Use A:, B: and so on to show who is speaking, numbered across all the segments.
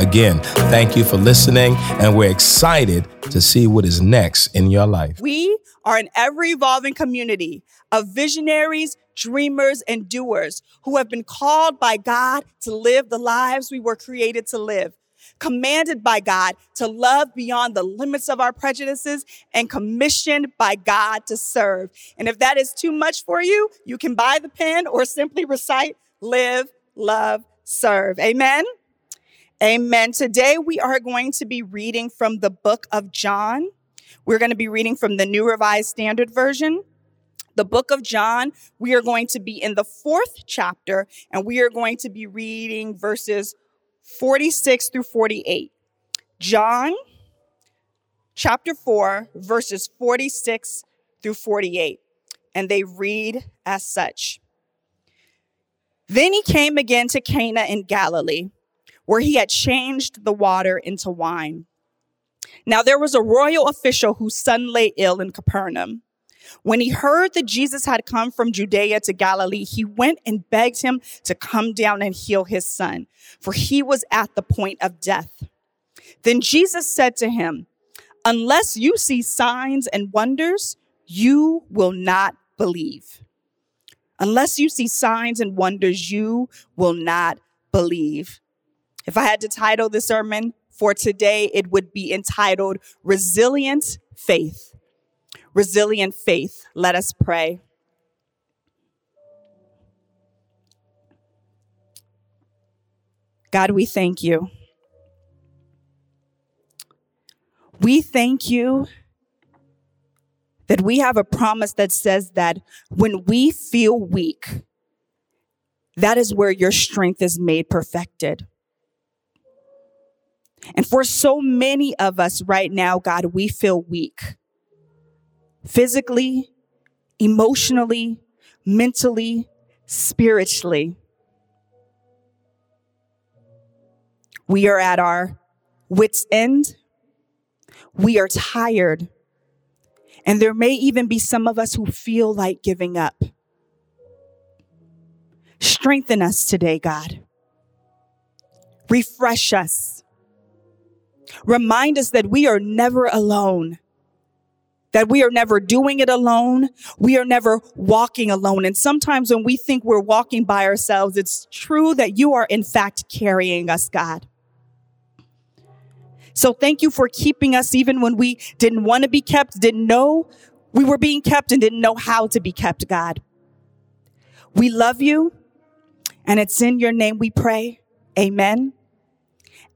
A: Again, thank you for listening, and we're excited to see what is next in your life.
B: We are an ever evolving community of visionaries, dreamers, and doers who have been called by God to live the lives we were created to live. Commanded by God to love beyond the limits of our prejudices and commissioned by God to serve. And if that is too much for you, you can buy the pen or simply recite, live, love, serve. Amen. Amen. Today we are going to be reading from the book of John. We're going to be reading from the New Revised Standard Version. The book of John, we are going to be in the fourth chapter and we are going to be reading verses 46 through 48. John chapter 4, verses 46 through 48. And they read as such. Then he came again to Cana in Galilee where he had changed the water into wine. Now there was a royal official whose son lay ill in Capernaum. When he heard that Jesus had come from Judea to Galilee, he went and begged him to come down and heal his son, for he was at the point of death. Then Jesus said to him, Unless you see signs and wonders, you will not believe. Unless you see signs and wonders, you will not believe. If I had to title the sermon for today, it would be entitled Resilient Faith. Resilient Faith. Let us pray. God, we thank you. We thank you that we have a promise that says that when we feel weak, that is where your strength is made perfected. And for so many of us right now, God, we feel weak physically, emotionally, mentally, spiritually. We are at our wits' end. We are tired. And there may even be some of us who feel like giving up. Strengthen us today, God. Refresh us. Remind us that we are never alone. That we are never doing it alone. We are never walking alone. And sometimes when we think we're walking by ourselves, it's true that you are in fact carrying us, God. So thank you for keeping us even when we didn't want to be kept, didn't know we were being kept and didn't know how to be kept, God. We love you and it's in your name we pray. Amen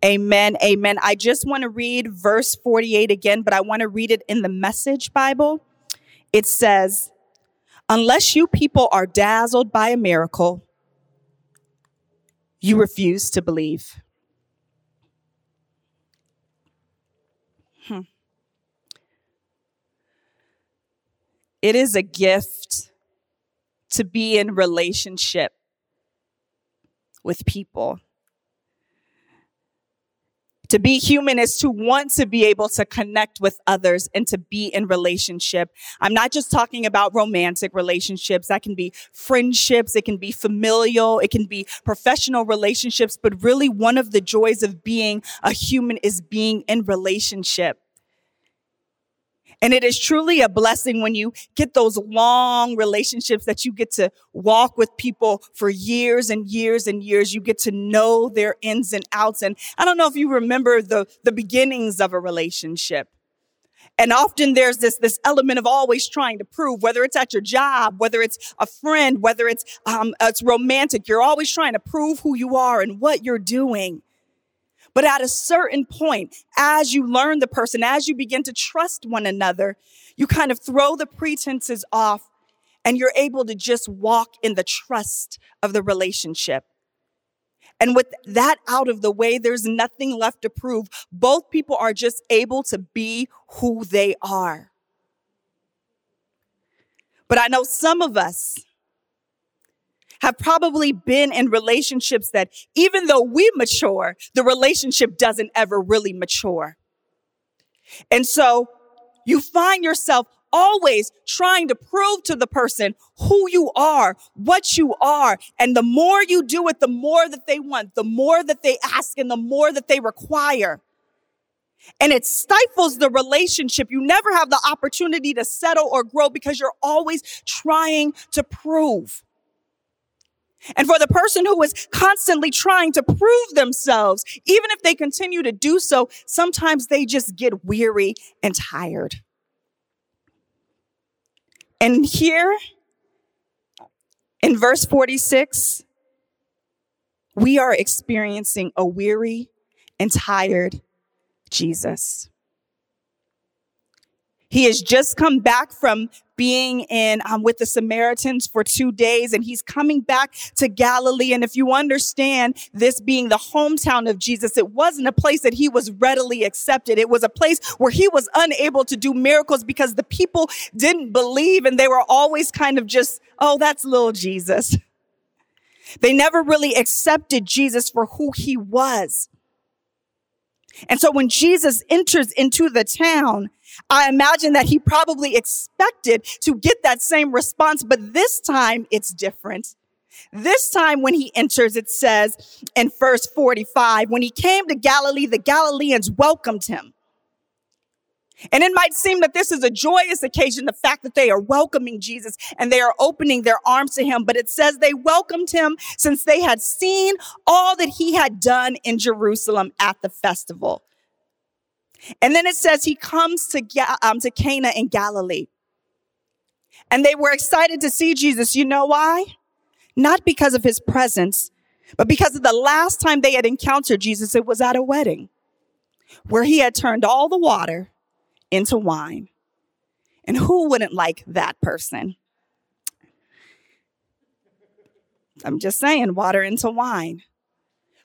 B: Amen. Amen. I just want to read verse 48 again, but I want to read it in the message Bible. It says, unless you people are dazzled by a miracle, you refuse to believe. Hmm. It is a gift to be in relationship with people. To be human is to want to be able to connect with others and to be in relationship. I'm not just talking about romantic relationships. That can be friendships. It can be familial. It can be professional relationships. But really one of the joys of being a human is being in relationship. And it is truly a blessing when you get those long relationships that you get to walk with people for years and years and years. You get to know their ins and outs. And I don't know if you remember the, the beginnings of a relationship. And often there's this, this element of always trying to prove, whether it's at your job, whether it's a friend, whether it's, um, it's romantic, you're always trying to prove who you are and what you're doing. But at a certain point, as you learn the person, as you begin to trust one another, you kind of throw the pretenses off and you're able to just walk in the trust of the relationship. And with that out of the way, there's nothing left to prove. Both people are just able to be who they are. But I know some of us have probably been in relationships that even though we mature, the relationship doesn't ever really mature. And so you find yourself always trying to prove to the person who you are, what you are. And the more you do it, the more that they want, the more that they ask and the more that they require. And it stifles the relationship. You never have the opportunity to settle or grow because you're always trying to prove. And for the person who is constantly trying to prove themselves, even if they continue to do so, sometimes they just get weary and tired. And here in verse 46, we are experiencing a weary and tired Jesus. He has just come back from being in um, with the Samaritans for two days, and he's coming back to Galilee. And if you understand this being the hometown of Jesus, it wasn't a place that he was readily accepted. It was a place where he was unable to do miracles because the people didn't believe, and they were always kind of just, oh, that's little Jesus. They never really accepted Jesus for who he was. And so when Jesus enters into the town, I imagine that he probably expected to get that same response, but this time it's different. This time when he enters, it says in verse 45, when he came to Galilee, the Galileans welcomed him. And it might seem that this is a joyous occasion, the fact that they are welcoming Jesus and they are opening their arms to him. But it says they welcomed him since they had seen all that he had done in Jerusalem at the festival. And then it says he comes to, um, to Cana in Galilee. And they were excited to see Jesus. You know why? Not because of his presence, but because of the last time they had encountered Jesus, it was at a wedding where he had turned all the water into wine. And who wouldn't like that person? I'm just saying, water into wine.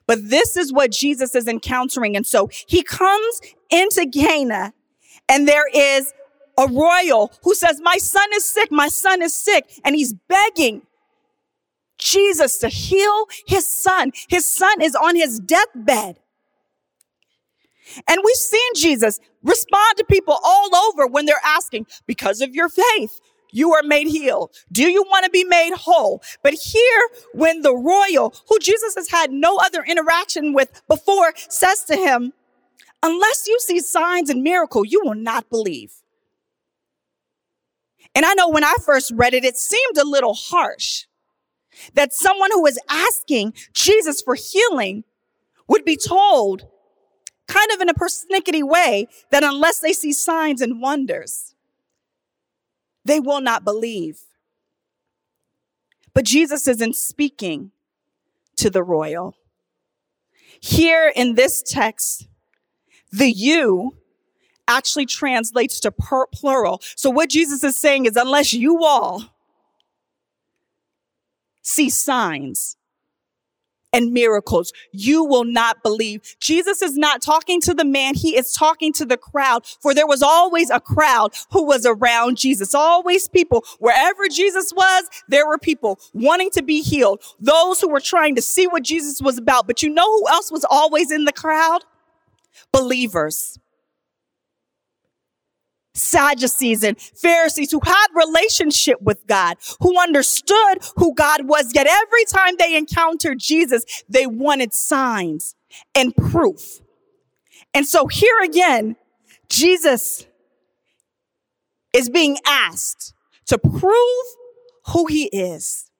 B: But this is what Jesus is encountering. And so he comes into Cana and there is a royal who says, my son is sick. My son is sick. And he's begging Jesus to heal his son. His son is on his deathbed. And we've seen Jesus respond to people all over when they're asking, because of your faith, you are made healed. Do you want to be made whole? But here, when the royal, who Jesus has had no other interaction with before, says to him, unless you see signs and miracle, you will not believe. And I know when I first read it, it seemed a little harsh that someone who was asking Jesus for healing would be told kind of in a persnickety way that unless they see signs and wonders, they will not believe. But Jesus isn't speaking to the royal. Here in this text, the you actually translates to per- plural. So what Jesus is saying is unless you all see signs and miracles. You will not believe. Jesus is not talking to the man. He is talking to the crowd for there was always a crowd who was around Jesus. Always people. Wherever Jesus was, there were people wanting to be healed. Those who were trying to see what Jesus was about. But you know who else was always in the crowd? Believers. Sadducees and Pharisees who had relationship with God, who understood who God was. Yet every time they encountered Jesus, they wanted signs and proof. And so here again, Jesus is being asked to prove who he is.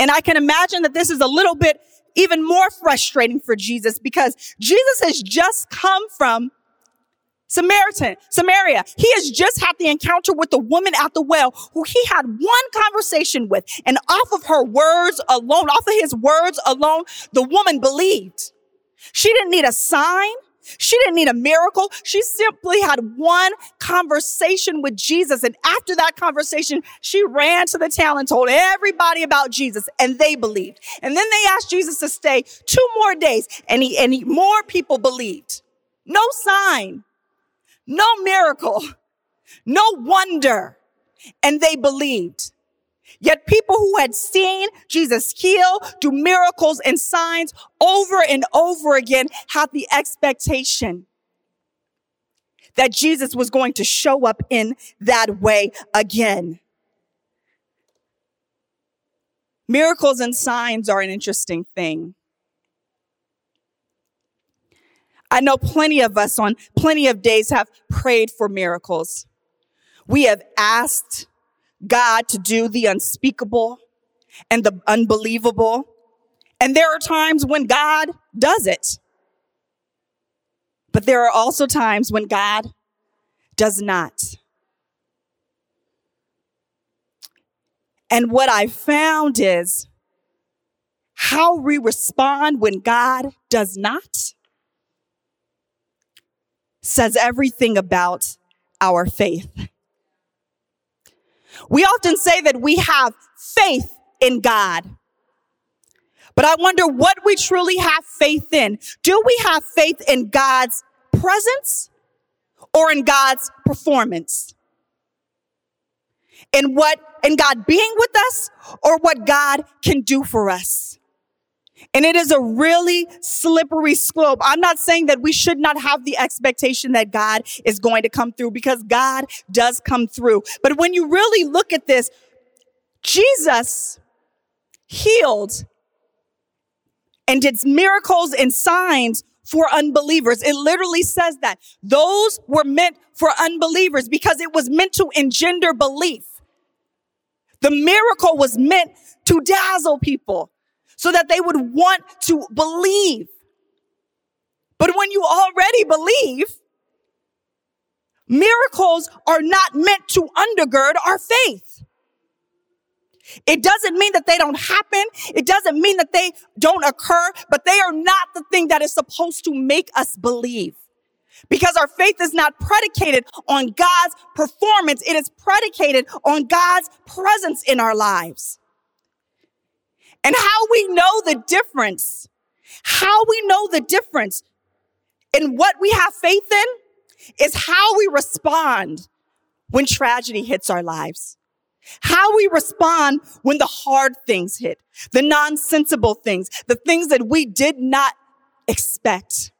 B: And I can imagine that this is a little bit even more frustrating for Jesus because Jesus has just come from Samaritan, Samaria. He has just had the encounter with the woman at the well who he had one conversation with. And off of her words alone, off of his words alone, the woman believed. She didn't need a sign. She didn't need a miracle. She simply had one conversation with Jesus. And after that conversation, she ran to the town and told everybody about Jesus and they believed. And then they asked Jesus to stay two more days and he, and he, more people believed. No sign, no miracle, no wonder. And they believed. Yet people who had seen Jesus heal, do miracles and signs over and over again had the expectation that Jesus was going to show up in that way again. Miracles and signs are an interesting thing. I know plenty of us on plenty of days have prayed for miracles. We have asked God to do the unspeakable and the unbelievable. And there are times when God does it. But there are also times when God does not. And what I found is how we respond when God does not says everything about our faith. We often say that we have faith in God. But I wonder what we truly have faith in. Do we have faith in God's presence or in God's performance? In what, in God being with us or what God can do for us? And it is a really slippery slope. I'm not saying that we should not have the expectation that God is going to come through because God does come through. But when you really look at this, Jesus healed and did miracles and signs for unbelievers. It literally says that those were meant for unbelievers because it was meant to engender belief. The miracle was meant to dazzle people so that they would want to believe. But when you already believe, miracles are not meant to undergird our faith. It doesn't mean that they don't happen. It doesn't mean that they don't occur, but they are not the thing that is supposed to make us believe. Because our faith is not predicated on God's performance. It is predicated on God's presence in our lives. And how we know the difference, how we know the difference in what we have faith in is how we respond when tragedy hits our lives. How we respond when the hard things hit, the nonsensible things, the things that we did not expect.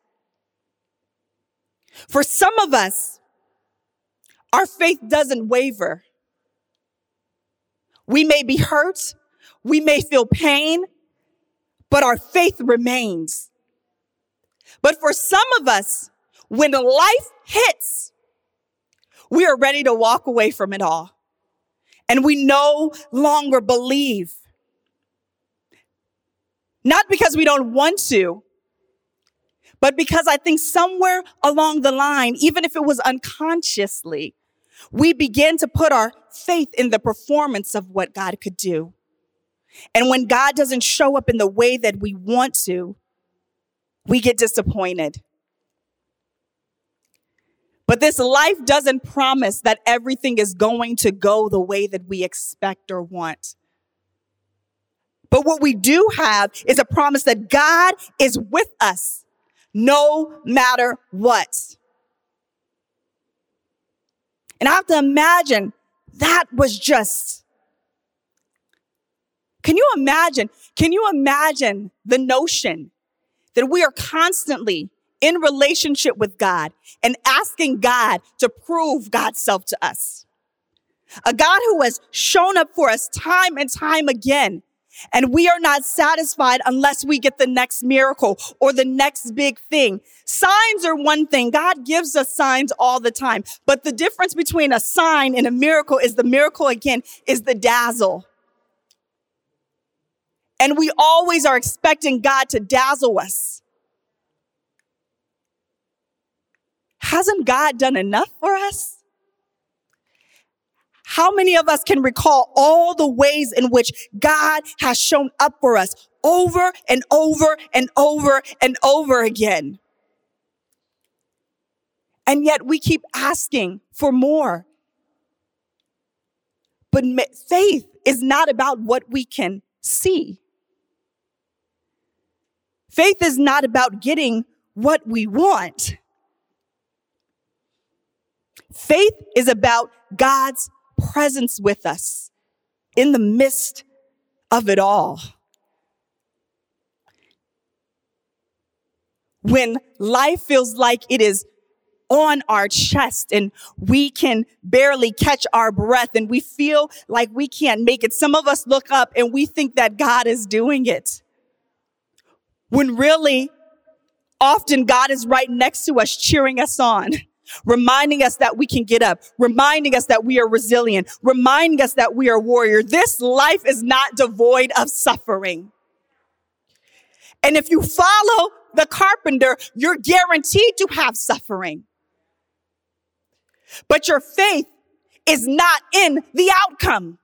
B: For some of us, our faith doesn't waver. We may be hurt. We may feel pain, but our faith remains. But for some of us, when life hits, we are ready to walk away from it all. And we no longer believe. Not because we don't want to, but because I think somewhere along the line, even if it was unconsciously, we begin to put our faith in the performance of what God could do. And when God doesn't show up in the way that we want to, we get disappointed. But this life doesn't promise that everything is going to go the way that we expect or want. But what we do have is a promise that God is with us no matter what. And I have to imagine that was just can you imagine? Can you imagine the notion that we are constantly in relationship with God and asking God to prove God's self to us? A God who has shown up for us time and time again. And we are not satisfied unless we get the next miracle or the next big thing. Signs are one thing. God gives us signs all the time. But the difference between a sign and a miracle is the miracle again is the dazzle. And we always are expecting God to dazzle us. Hasn't God done enough for us? How many of us can recall all the ways in which God has shown up for us over and over and over and over again? And yet we keep asking for more. But faith is not about what we can see. Faith is not about getting what we want. Faith is about God's presence with us in the midst of it all. When life feels like it is on our chest and we can barely catch our breath and we feel like we can't make it. Some of us look up and we think that God is doing it. When really, often God is right next to us, cheering us on, reminding us that we can get up, reminding us that we are resilient, reminding us that we are warrior. This life is not devoid of suffering. And if you follow the carpenter, you're guaranteed to have suffering. But your faith is not in the outcome.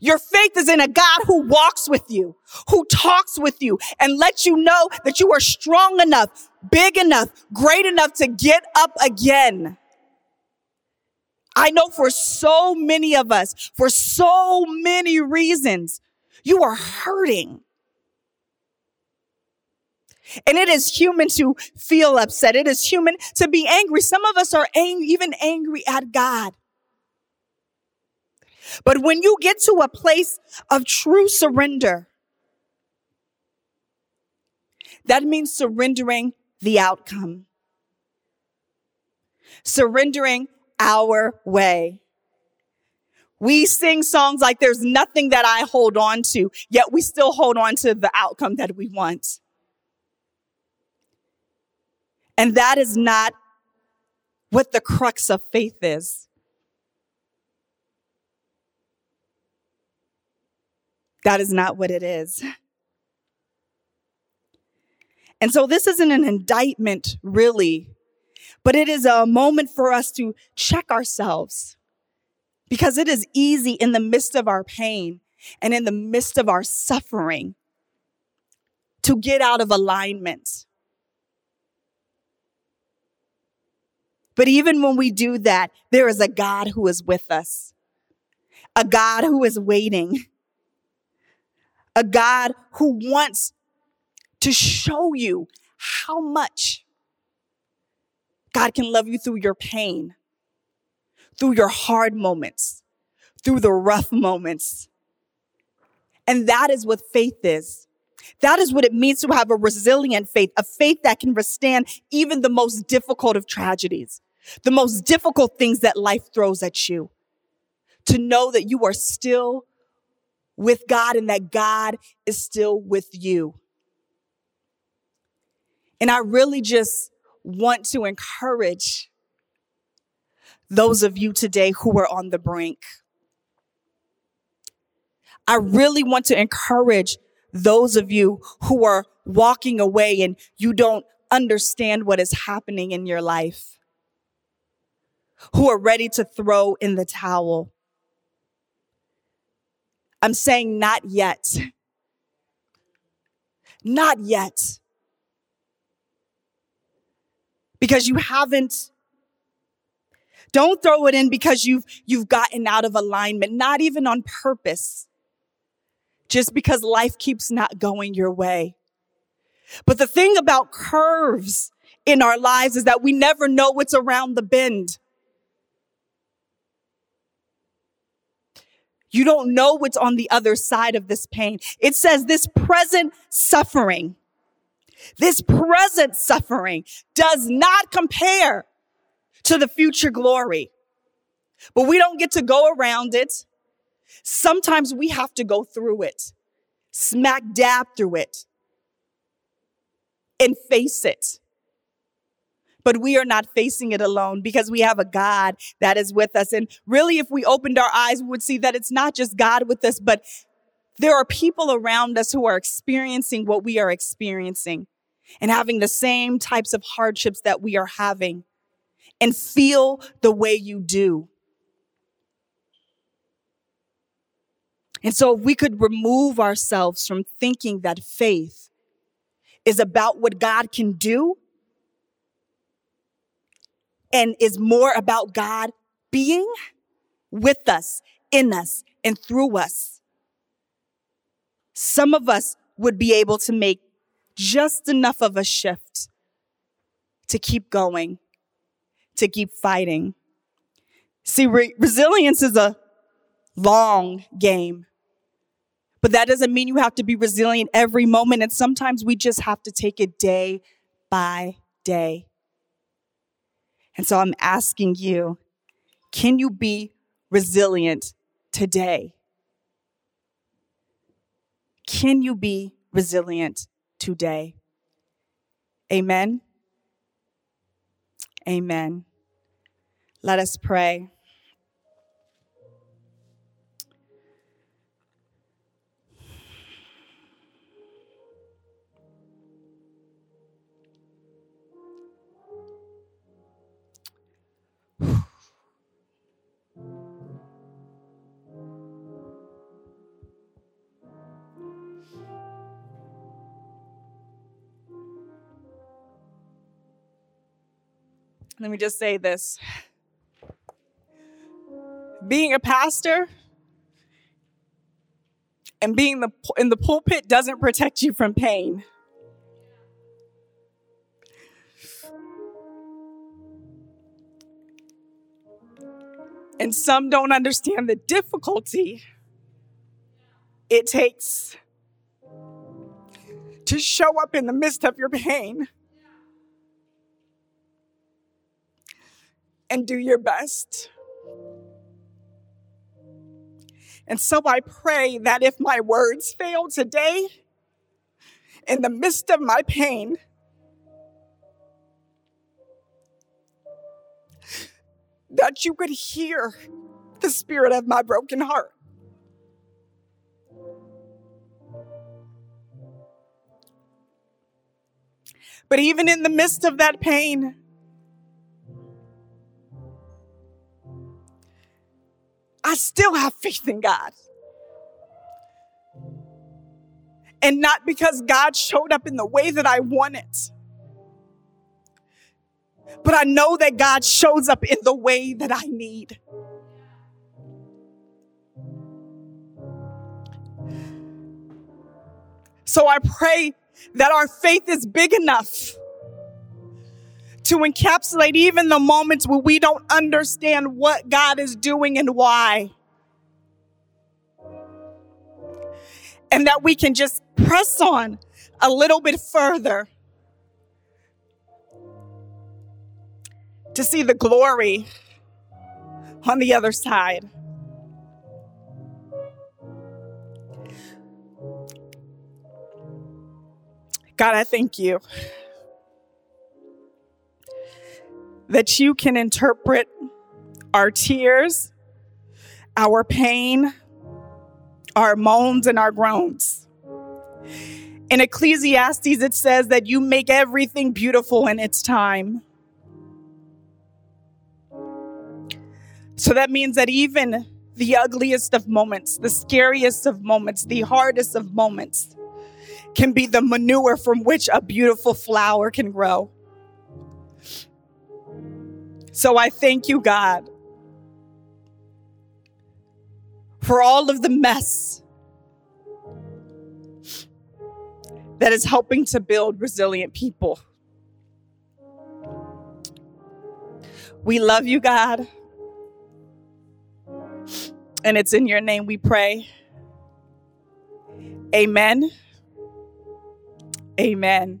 B: Your faith is in a God who walks with you, who talks with you and lets you know that you are strong enough, big enough, great enough to get up again. I know for so many of us, for so many reasons, you are hurting. And it is human to feel upset. It is human to be angry. Some of us are ang- even angry at God. But when you get to a place of true surrender, that means surrendering the outcome, surrendering our way. We sing songs like there's nothing that I hold on to, yet we still hold on to the outcome that we want. And that is not what the crux of faith is. That is not what it is. And so this isn't an indictment, really, but it is a moment for us to check ourselves because it is easy in the midst of our pain and in the midst of our suffering to get out of alignment. But even when we do that, there is a God who is with us, a God who is waiting, a God who wants to show you how much God can love you through your pain, through your hard moments, through the rough moments. And that is what faith is. That is what it means to have a resilient faith, a faith that can withstand even the most difficult of tragedies the most difficult things that life throws at you. To know that you are still with God and that God is still with you. And I really just want to encourage those of you today who are on the brink. I really want to encourage those of you who are walking away and you don't understand what is happening in your life who are ready to throw in the towel. I'm saying not yet. Not yet. Because you haven't don't throw it in because you've, you've gotten out of alignment, not even on purpose. Just because life keeps not going your way. But the thing about curves in our lives is that we never know what's around the bend. You don't know what's on the other side of this pain. It says this present suffering, this present suffering does not compare to the future glory. But we don't get to go around it. Sometimes we have to go through it, smack dab through it, and face it but we are not facing it alone because we have a God that is with us. And really, if we opened our eyes, we would see that it's not just God with us, but there are people around us who are experiencing what we are experiencing and having the same types of hardships that we are having and feel the way you do. And so if we could remove ourselves from thinking that faith is about what God can do and is more about God being with us, in us, and through us. Some of us would be able to make just enough of a shift to keep going, to keep fighting. See, re- resilience is a long game. But that doesn't mean you have to be resilient every moment. And sometimes we just have to take it day by day. And so I'm asking you, can you be resilient today? Can you be resilient today? Amen. Amen. Let us pray. Let me just say this. Being a pastor and being the, in the pulpit doesn't protect you from pain. And some don't understand the difficulty it takes to show up in the midst of your pain. And do your best. And so I pray that if my words fail today, in the midst of my pain, that you could hear the spirit of my broken heart. But even in the midst of that pain, I still have faith in God. And not because God showed up in the way that I want it, but I know that God shows up in the way that I need. So I pray that our faith is big enough to encapsulate even the moments where we don't understand what God is doing and why. And that we can just press on a little bit further to see the glory on the other side. God, I thank you. That you can interpret our tears, our pain, our moans, and our groans. In Ecclesiastes, it says that you make everything beautiful in its time. So that means that even the ugliest of moments, the scariest of moments, the hardest of moments can be the manure from which a beautiful flower can grow. So I thank you, God, for all of the mess that is helping to build resilient people. We love you, God. And it's in your name we pray. Amen. Amen.